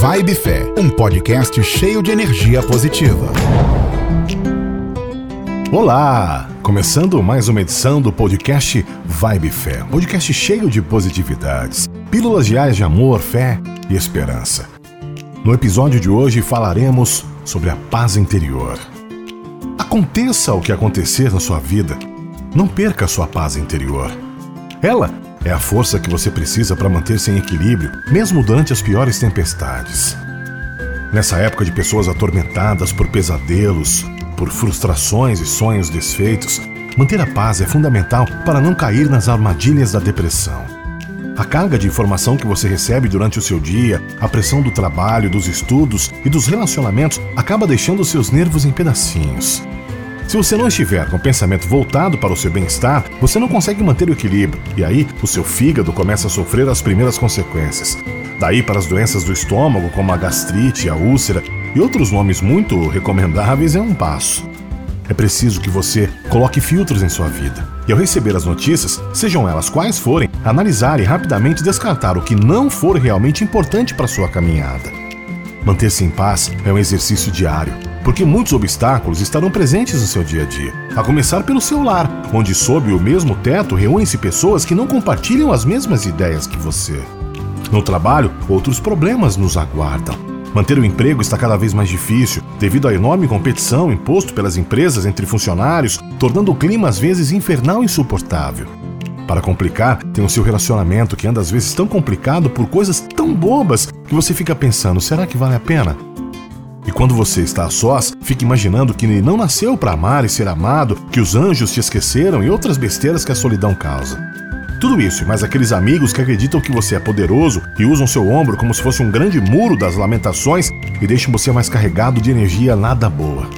Vibe Fé, um podcast cheio de energia positiva. Olá! Começando mais uma edição do podcast Vibe Fé, podcast cheio de positividades, pílulas diárias de amor, fé e esperança. No episódio de hoje falaremos sobre a paz interior. Aconteça o que acontecer na sua vida, não perca a sua paz interior. Ela é a força que você precisa para manter-se em equilíbrio, mesmo durante as piores tempestades. Nessa época de pessoas atormentadas por pesadelos, por frustrações e sonhos desfeitos, manter a paz é fundamental para não cair nas armadilhas da depressão. A carga de informação que você recebe durante o seu dia, a pressão do trabalho, dos estudos e dos relacionamentos acaba deixando seus nervos em pedacinhos. Se você não estiver com o pensamento voltado para o seu bem-estar, você não consegue manter o equilíbrio, e aí o seu fígado começa a sofrer as primeiras consequências. Daí para as doenças do estômago, como a gastrite, a úlcera e outros nomes muito recomendáveis, é um passo. É preciso que você coloque filtros em sua vida. E ao receber as notícias, sejam elas quais forem, analisar e rapidamente descartar o que não for realmente importante para sua caminhada. Manter-se em paz é um exercício diário, porque muitos obstáculos estarão presentes no seu dia a dia. A começar pelo seu lar, onde sob o mesmo teto reúnem-se pessoas que não compartilham as mesmas ideias que você. No trabalho, outros problemas nos aguardam. Manter o emprego está cada vez mais difícil, devido à enorme competição imposto pelas empresas entre funcionários, tornando o clima às vezes infernal e insuportável. Para complicar, tem o seu relacionamento que anda às vezes tão complicado por coisas tão bobas que você fica pensando: será que vale a pena? E quando você está a sós, fica imaginando que não nasceu para amar e ser amado, que os anjos te esqueceram e outras besteiras que a solidão causa. Tudo isso, mas aqueles amigos que acreditam que você é poderoso e usam seu ombro como se fosse um grande muro das lamentações e deixam você mais carregado de energia nada boa.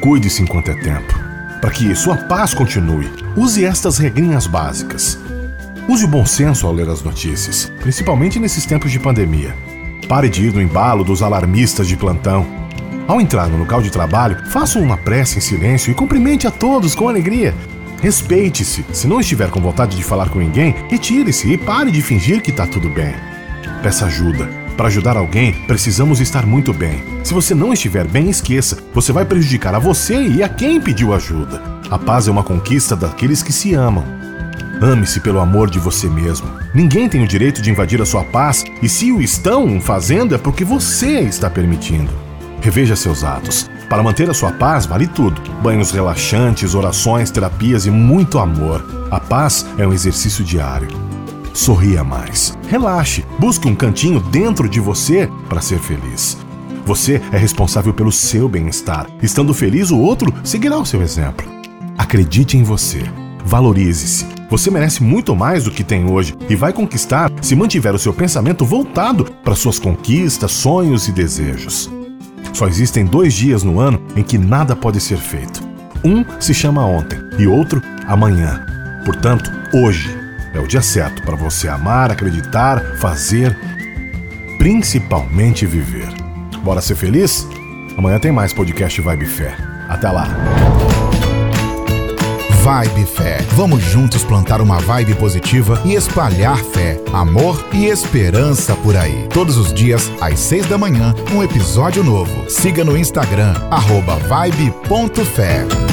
Cuide-se enquanto é tempo. Para que sua paz continue, use estas regrinhas básicas. Use o bom senso ao ler as notícias, principalmente nesses tempos de pandemia. Pare de ir no embalo dos alarmistas de plantão. Ao entrar no local de trabalho, faça uma prece em silêncio e cumprimente a todos com alegria. Respeite-se. Se não estiver com vontade de falar com ninguém, retire-se e pare de fingir que está tudo bem. Peça ajuda. Para ajudar alguém, precisamos estar muito bem. Se você não estiver bem, esqueça. Você vai prejudicar a você e a quem pediu ajuda. A paz é uma conquista daqueles que se amam. Ame-se pelo amor de você mesmo. Ninguém tem o direito de invadir a sua paz, e se o estão fazendo é porque você está permitindo. Reveja seus atos. Para manter a sua paz, vale tudo: banhos relaxantes, orações, terapias e muito amor. A paz é um exercício diário. Sorria mais. Relaxe. Busque um cantinho dentro de você para ser feliz. Você é responsável pelo seu bem-estar. Estando feliz, o outro seguirá o seu exemplo. Acredite em você. Valorize-se. Você merece muito mais do que tem hoje e vai conquistar se mantiver o seu pensamento voltado para suas conquistas, sonhos e desejos. Só existem dois dias no ano em que nada pode ser feito. Um se chama ontem e outro amanhã. Portanto, hoje é o dia certo para você amar, acreditar, fazer, principalmente viver. Bora ser feliz? Amanhã tem mais podcast Vibe Fé. Até lá! Vibe Fé. Vamos juntos plantar uma vibe positiva e espalhar fé, amor e esperança por aí. Todos os dias, às seis da manhã, um episódio novo. Siga no Instagram, arroba vibe.fé.